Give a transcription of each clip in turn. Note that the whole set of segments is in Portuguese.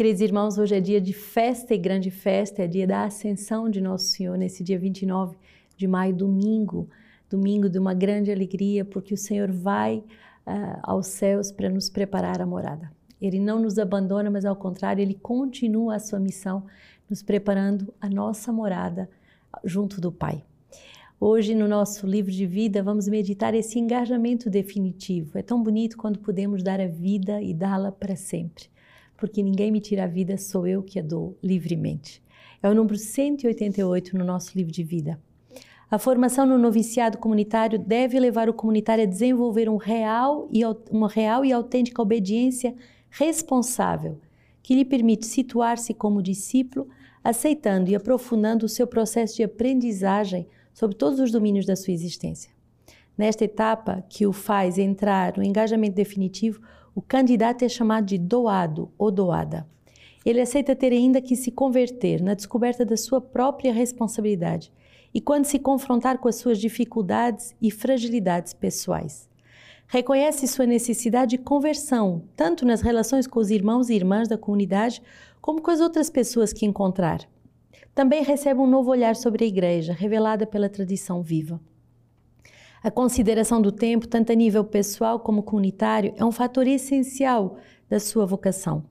Queridos irmãos, hoje é dia de festa e grande festa, é dia da ascensão de Nosso Senhor, nesse dia 29 de maio, domingo, domingo de uma grande alegria, porque o Senhor vai uh, aos céus para nos preparar a morada. Ele não nos abandona, mas ao contrário, ele continua a sua missão, nos preparando a nossa morada junto do Pai. Hoje, no nosso livro de vida, vamos meditar esse engajamento definitivo. É tão bonito quando podemos dar a vida e dá-la para sempre, porque ninguém me tira a vida, sou eu que a dou livremente. É o número 188 no nosso livro de vida. A formação no noviciado comunitário deve levar o comunitário a desenvolver um real e, uma real e autêntica obediência responsável, que lhe permite situar-se como discípulo, aceitando e aprofundando o seu processo de aprendizagem sobre todos os domínios da sua existência. Nesta etapa, que o faz entrar no engajamento definitivo, o candidato é chamado de doado ou doada. Ele aceita ter ainda que se converter na descoberta da sua própria responsabilidade e quando se confrontar com as suas dificuldades e fragilidades pessoais. Reconhece sua necessidade de conversão, tanto nas relações com os irmãos e irmãs da comunidade, como com as outras pessoas que encontrar. Também recebe um novo olhar sobre a Igreja, revelada pela tradição viva. A consideração do tempo, tanto a nível pessoal como comunitário, é um fator essencial da sua vocação.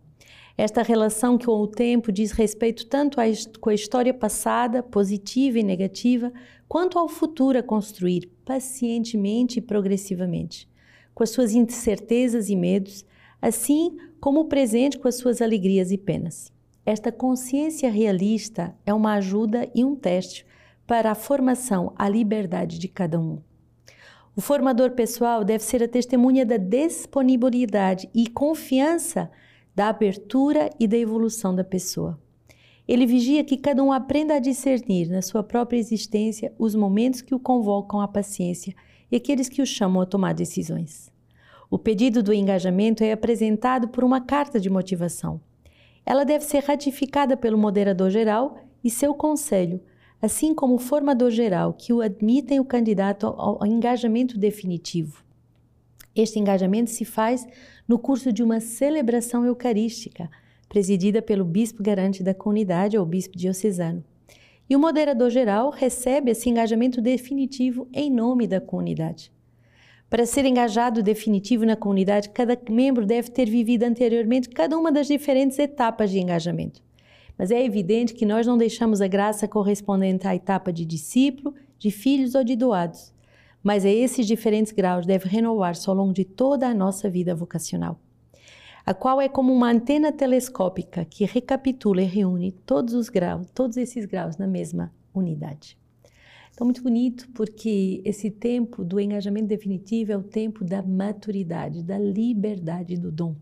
Esta relação com o tempo diz respeito tanto com a história passada, positiva e negativa, quanto ao futuro a construir, pacientemente e progressivamente, com as suas incertezas e medos, assim como o presente com as suas alegrias e penas. Esta consciência realista é uma ajuda e um teste para a formação à liberdade de cada um. O formador pessoal deve ser a testemunha da disponibilidade e confiança da abertura e da evolução da pessoa. Ele vigia que cada um aprenda a discernir na sua própria existência os momentos que o convocam à paciência e aqueles que o chamam a tomar decisões. O pedido do engajamento é apresentado por uma carta de motivação. Ela deve ser ratificada pelo moderador geral e seu conselho, assim como o formador geral, que o admitem o candidato ao engajamento definitivo. Este engajamento se faz no curso de uma celebração eucarística, presidida pelo bispo garante da comunidade ou bispo diocesano. E o moderador geral recebe esse engajamento definitivo em nome da comunidade. Para ser engajado definitivo na comunidade, cada membro deve ter vivido anteriormente cada uma das diferentes etapas de engajamento. Mas é evidente que nós não deixamos a graça correspondente à etapa de discípulo, de filhos ou de doados mas a esses diferentes graus deve renovar-se ao longo de toda a nossa vida vocacional, a qual é como uma antena telescópica que recapitula e reúne todos os graus, todos esses graus na mesma unidade. Então, muito bonito, porque esse tempo do engajamento definitivo é o tempo da maturidade, da liberdade do dom.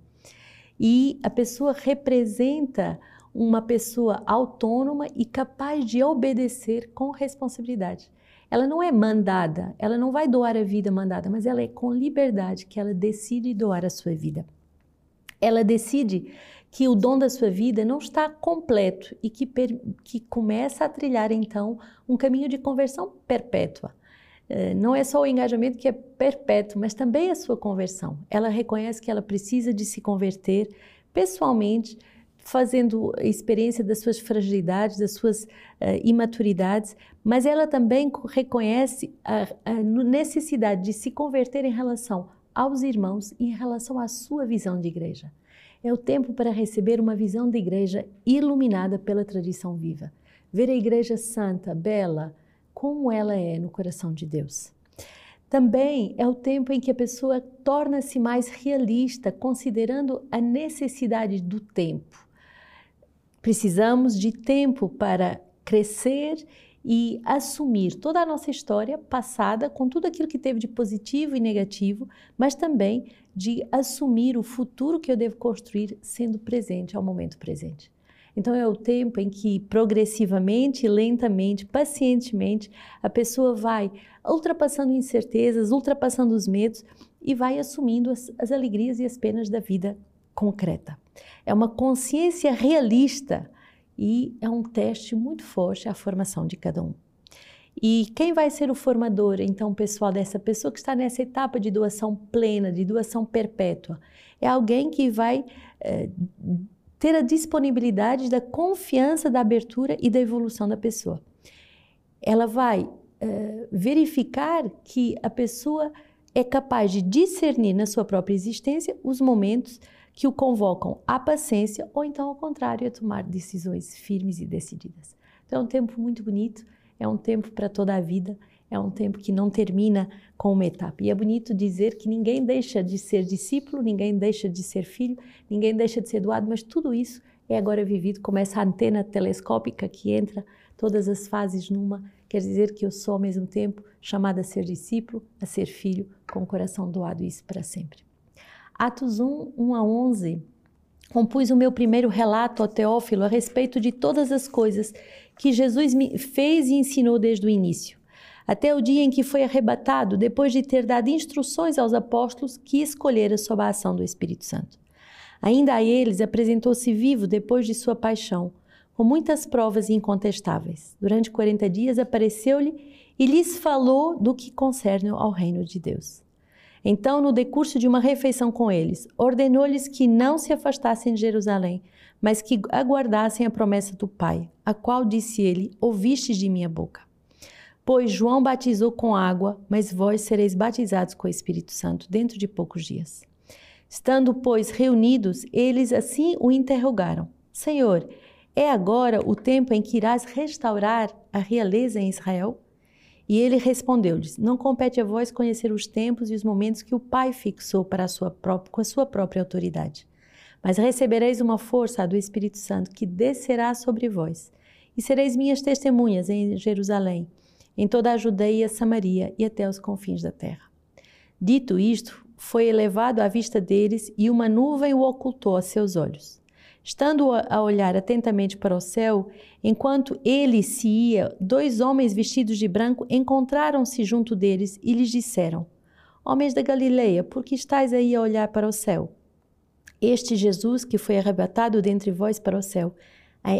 E a pessoa representa uma pessoa autônoma e capaz de obedecer com responsabilidade ela não é mandada, ela não vai doar a vida mandada, mas ela é com liberdade que ela decide doar a sua vida. Ela decide que o dom da sua vida não está completo e que, que começa a trilhar então um caminho de conversão perpétua. Eh, não é só o engajamento que é perpétuo, mas também a sua conversão. Ela reconhece que ela precisa de se converter pessoalmente fazendo experiência das suas fragilidades, das suas uh, imaturidades, mas ela também reconhece a, a, necessidade de se converter em relação aos irmãos e em relação à sua visão de igreja. É o tempo para receber uma visão de igreja iluminada pela tradição viva. Ver a igreja santa, bela, como ela é no coração de Deus. Também é o tempo em que a pessoa torna-se mais realista, considerando a necessidade do tempo. Precisamos de tempo para crescer e assumir toda a nossa história passada, com tudo aquilo que teve de positivo e negativo, mas também de assumir o futuro que eu devo construir sendo presente ao momento presente. Então é o tempo em que progressivamente, lentamente, pacientemente, a pessoa vai ultrapassando incertezas, ultrapassando os medos e vai assumindo as, as alegrias e as penas da vida concreta. É uma consciência realista e é um teste muito forte à formação de cada um. E quem vai ser o formador, então, pessoal, dessa pessoa que está nessa etapa de doação plena, de doação perpétua? É alguém que vai é, ter a disponibilidade da confiança da abertura e da evolução da pessoa. Ela vai uh, verificar que a pessoa é capaz de discernir na sua própria existência os momentos que o convocam à paciência ou então, ao contrário, a tomar decisões firmes e decididas. Então, é um tempo muito bonito, é um tempo para toda a vida, é um tempo que não termina com uma etapa. E é bonito dizer que ninguém deixa de ser discípulo, ninguém deixa de ser filho, ninguém deixa de ser doado, mas tudo isso é agora vivido como essa antena telescópica que entra todas as fases numa. Quer dizer que eu sou ao mesmo tempo chamada a ser discípulo, a ser filho, com o coração doado, isso para sempre. Atos 1, 1 a 11. Compus o meu primeiro relato ao Teófilo a respeito de todas as coisas que Jesus me fez e ensinou desde o início até o dia em que foi arrebatado, depois de ter dado instruções aos apóstolos que escolhera sob a ação do Espírito Santo. Ainda a eles apresentou-se vivo depois de sua paixão, com muitas provas incontestáveis. Durante 40 dias apareceu-lhe e lhes falou do que concerne ao reino de Deus. Então, no decurso de uma refeição com eles, ordenou-lhes que não se afastassem de Jerusalém, mas que aguardassem a promessa do Pai, a qual disse ele: Ouvistes de minha boca. Pois João batizou com água, mas vós sereis batizados com o Espírito Santo dentro de poucos dias. Estando, pois, reunidos, eles assim o interrogaram: Senhor, é agora o tempo em que irás restaurar a realeza em Israel? E ele respondeu-lhes: Não compete a vós conhecer os tempos e os momentos que o Pai fixou para a sua própria, com a sua própria autoridade. Mas recebereis uma força do Espírito Santo que descerá sobre vós, e sereis minhas testemunhas em Jerusalém em toda a Judeia, Samaria e até os confins da terra. Dito isto, foi elevado à vista deles e uma nuvem o ocultou a seus olhos. Estando a olhar atentamente para o céu, enquanto ele se ia, dois homens vestidos de branco encontraram-se junto deles e lhes disseram: Homens da Galileia, por que estáis aí a olhar para o céu? Este Jesus que foi arrebatado dentre vós para o céu,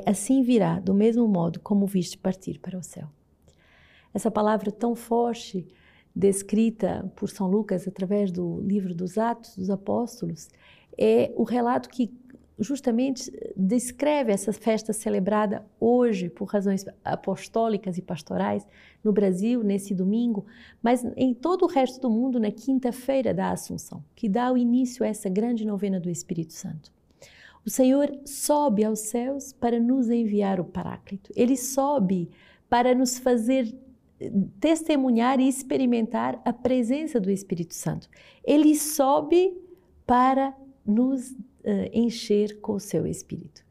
assim virá, do mesmo modo como viste partir para o céu essa palavra tão forte descrita por São Lucas através do livro dos Atos dos Apóstolos é o relato que justamente descreve essa festa celebrada hoje por razões apostólicas e pastorais no Brasil nesse domingo, mas em todo o resto do mundo na quinta-feira da Assunção, que dá o início a essa grande novena do Espírito Santo. O Senhor sobe aos céus para nos enviar o Paráclito. Ele sobe para nos fazer testemunhar e experimentar a presença do Espírito Santo. Ele sobe para nos uh, encher com o seu Espírito.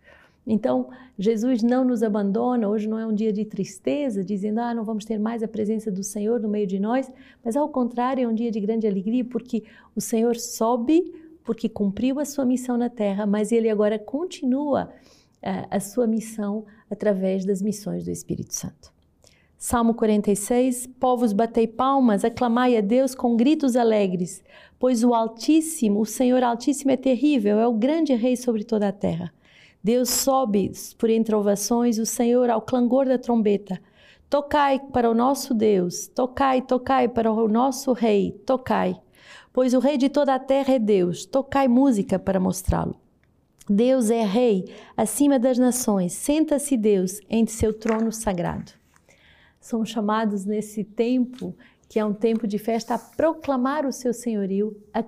Então, Jesus não nos abandona, hoje não é um dia de tristeza, dizendo, ah, não vamos ter mais a presença do Senhor no meio de nós, mas ao contrário, é um dia de grande alegria, porque o Senhor sobe, porque cumpriu a sua missão na terra, mas ele agora continua uh, a sua missão através das missões do Espírito Santo. Salmo 46: Povos, batei palmas, aclamai a Deus com gritos alegres, pois o Altíssimo, o Senhor Altíssimo é terrível, é o grande Rei sobre toda a terra. Deus sobe por entre ovações, o Senhor ao clangor da trombeta. Tocai para o nosso Deus, tocai, tocai para o nosso Rei, tocai. Pois o Rei de toda a terra é Deus, tocai música para mostrá-lo. Deus é Rei acima das nações, senta-se Deus em seu trono sagrado somos chamados nesse tempo, que é um tempo de festa, a proclamar o seu senhorio, a, a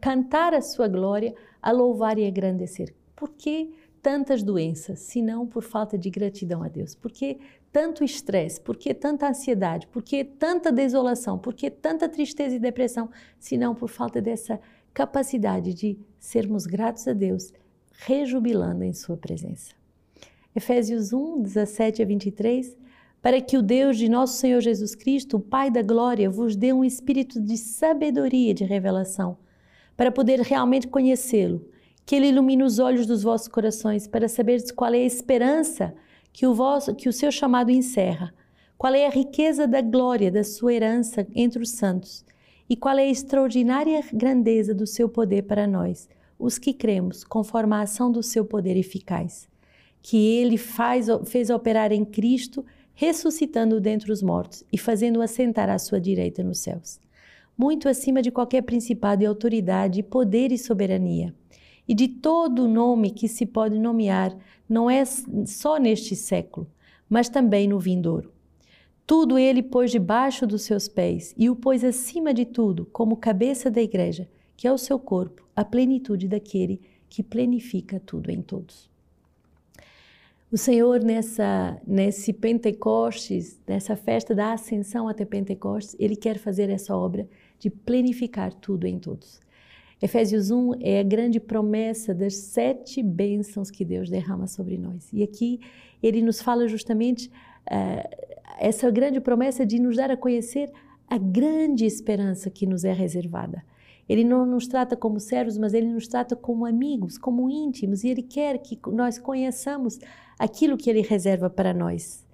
cantar a sua glória, a louvar e agradecer. Por que tantas doenças, se não por falta de gratidão a Deus? Por que tanto estresse? Por que tanta ansiedade? Por que tanta desolação? Por que tanta tristeza e depressão, se não por falta dessa capacidade de sermos gratos a Deus, rejubilando em Sua presença? Efésios 1, 17 a 23 para que o Deus de nosso Senhor Jesus Cristo, o Pai da glória, vos dê um espírito de sabedoria e de revelação, para poder realmente conhecê-lo, que ele ilumine os olhos dos vossos corações, para saberes qual é a esperança que o, vosso, que o seu chamado encerra, qual é a riqueza da glória da sua herança entre os santos, e qual é a extraordinária grandeza do seu poder para nós, os que cremos, conforme a ação do seu poder eficaz, que ele faz, fez operar em Cristo ressuscitando-o dentre os mortos e fazendo-o assentar à sua direita nos céus, muito acima de qualquer principado e autoridade, poder e soberania, e de todo o nome que se pode nomear, não é só neste século, mas também no vindouro. Tudo ele pôs debaixo dos seus pés e o pôs acima de tudo, como cabeça da igreja, que é o seu corpo, a plenitude daquele que plenifica tudo em todos. O Senhor, nessa, nesse Pentecostes, nessa festa da ascensão até Pentecostes, Ele quer fazer essa obra de plenificar tudo em todos. Efésios 1 é a grande promessa das sete bênçãos que Deus derrama sobre nós. E aqui ele nos fala justamente uh, essa grande promessa de nos dar a conhecer a grande esperança que nos é reservada. Ele não nos trata como servos, mas ele nos trata como amigos, como íntimos, e ele quer que nós conheçamos aquilo que ele reserva para nós.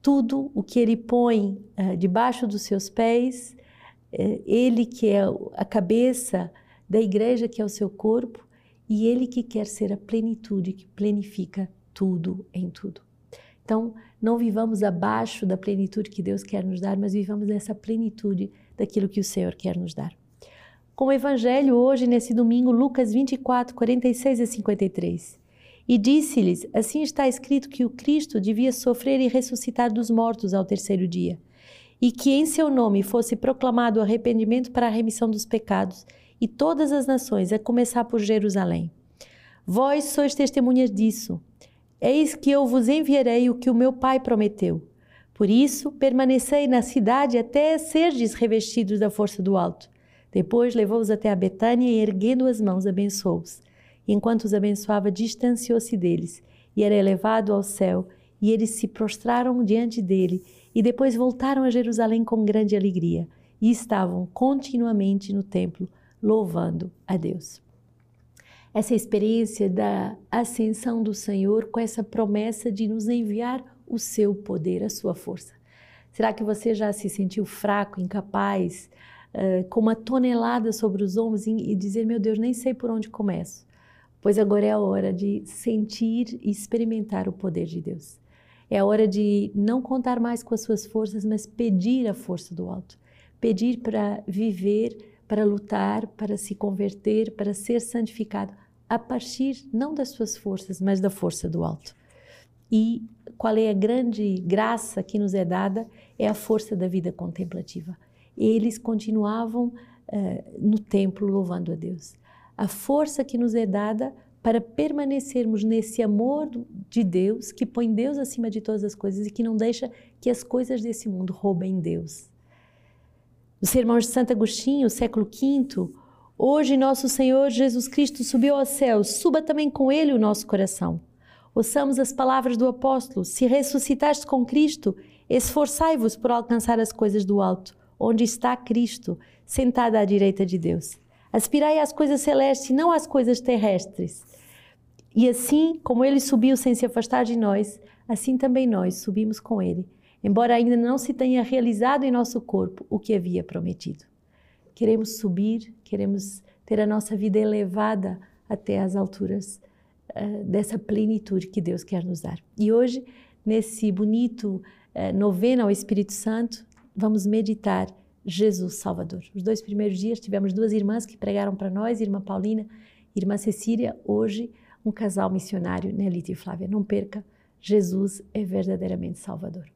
Tudo o que ele põe uh, debaixo dos seus pés, uh, ele que é a cabeça, da igreja que é o seu corpo e ele que quer ser a plenitude que plenifica tudo em tudo. Então, não vivamos abaixo da plenitude que Deus quer nos dar, mas vivamos nessa plenitude daquilo que o Senhor quer nos dar. Com o Evangelho, hoje, nesse domingo, Lucas 24, 46 a 53. E disse-lhes: Assim está escrito que o Cristo devia sofrer e ressuscitar dos mortos ao terceiro dia, e que em seu nome fosse proclamado arrependimento para a remissão dos pecados e todas as nações, a começar por Jerusalém. Vós sois testemunhas disso. Eis que eu vos enviarei o que o meu Pai prometeu. Por isso, permanecei na cidade até serdes revestidos da força do alto. Depois levou-os até a Betânia e, erguendo as mãos, abençoou-os. Enquanto os abençoava, distanciou-se deles e era elevado ao céu, e eles se prostraram diante dele e depois voltaram a Jerusalém com grande alegria e estavam continuamente no templo louvando a Deus. Essa experiência da ascensão do Senhor com essa promessa de nos enviar o seu poder, a sua força. Será que você já se sentiu fraco, incapaz, uh, com uma tonelada sobre os ombros e dizer: Meu Deus, nem sei por onde começo? Pois agora é a hora de sentir e experimentar o poder de Deus. É a hora de não contar mais com as suas forças, mas pedir a força do alto. Pedir para viver para lutar, para se converter, para ser santificado, a partir não das suas forças, mas da força do alto. E qual é a grande graça que nos é dada? É a força da vida contemplativa. Eles continuavam uh, no templo louvando a Deus. A força que nos é dada para permanecermos nesse amor de Deus, que põe Deus acima de todas as coisas e que não deixa que as coisas desse mundo roubem Deus. No Sermão de Santo Agostinho, século V, hoje nosso Senhor Jesus Cristo subiu aos céus, suba também com ele o nosso coração. Ouçamos as palavras do apóstolo: Se ressuscitaste com Cristo, esforçai-vos por alcançar as coisas do alto, onde está Cristo, sentado à direita de Deus. Aspirai às coisas celestes, não às coisas terrestres. E assim como ele subiu sem se afastar de nós, assim também nós subimos com ele embora ainda não se tenha realizado em nosso corpo o que havia prometido. Queremos subir, queremos ter a nossa vida elevada até as alturas uh, dessa plenitude que Deus quer nos dar. E hoje, nesse bonito uh, novena ao Espírito Santo, vamos meditar Jesus Salvador. Os dois primeiros dias tivemos duas irmãs que pregaram para nós, irmã Paulina irmã Cecília. Hoje, um casal missionário, Nelita e Flávia. Não perca, Jesus é verdadeiramente Salvador.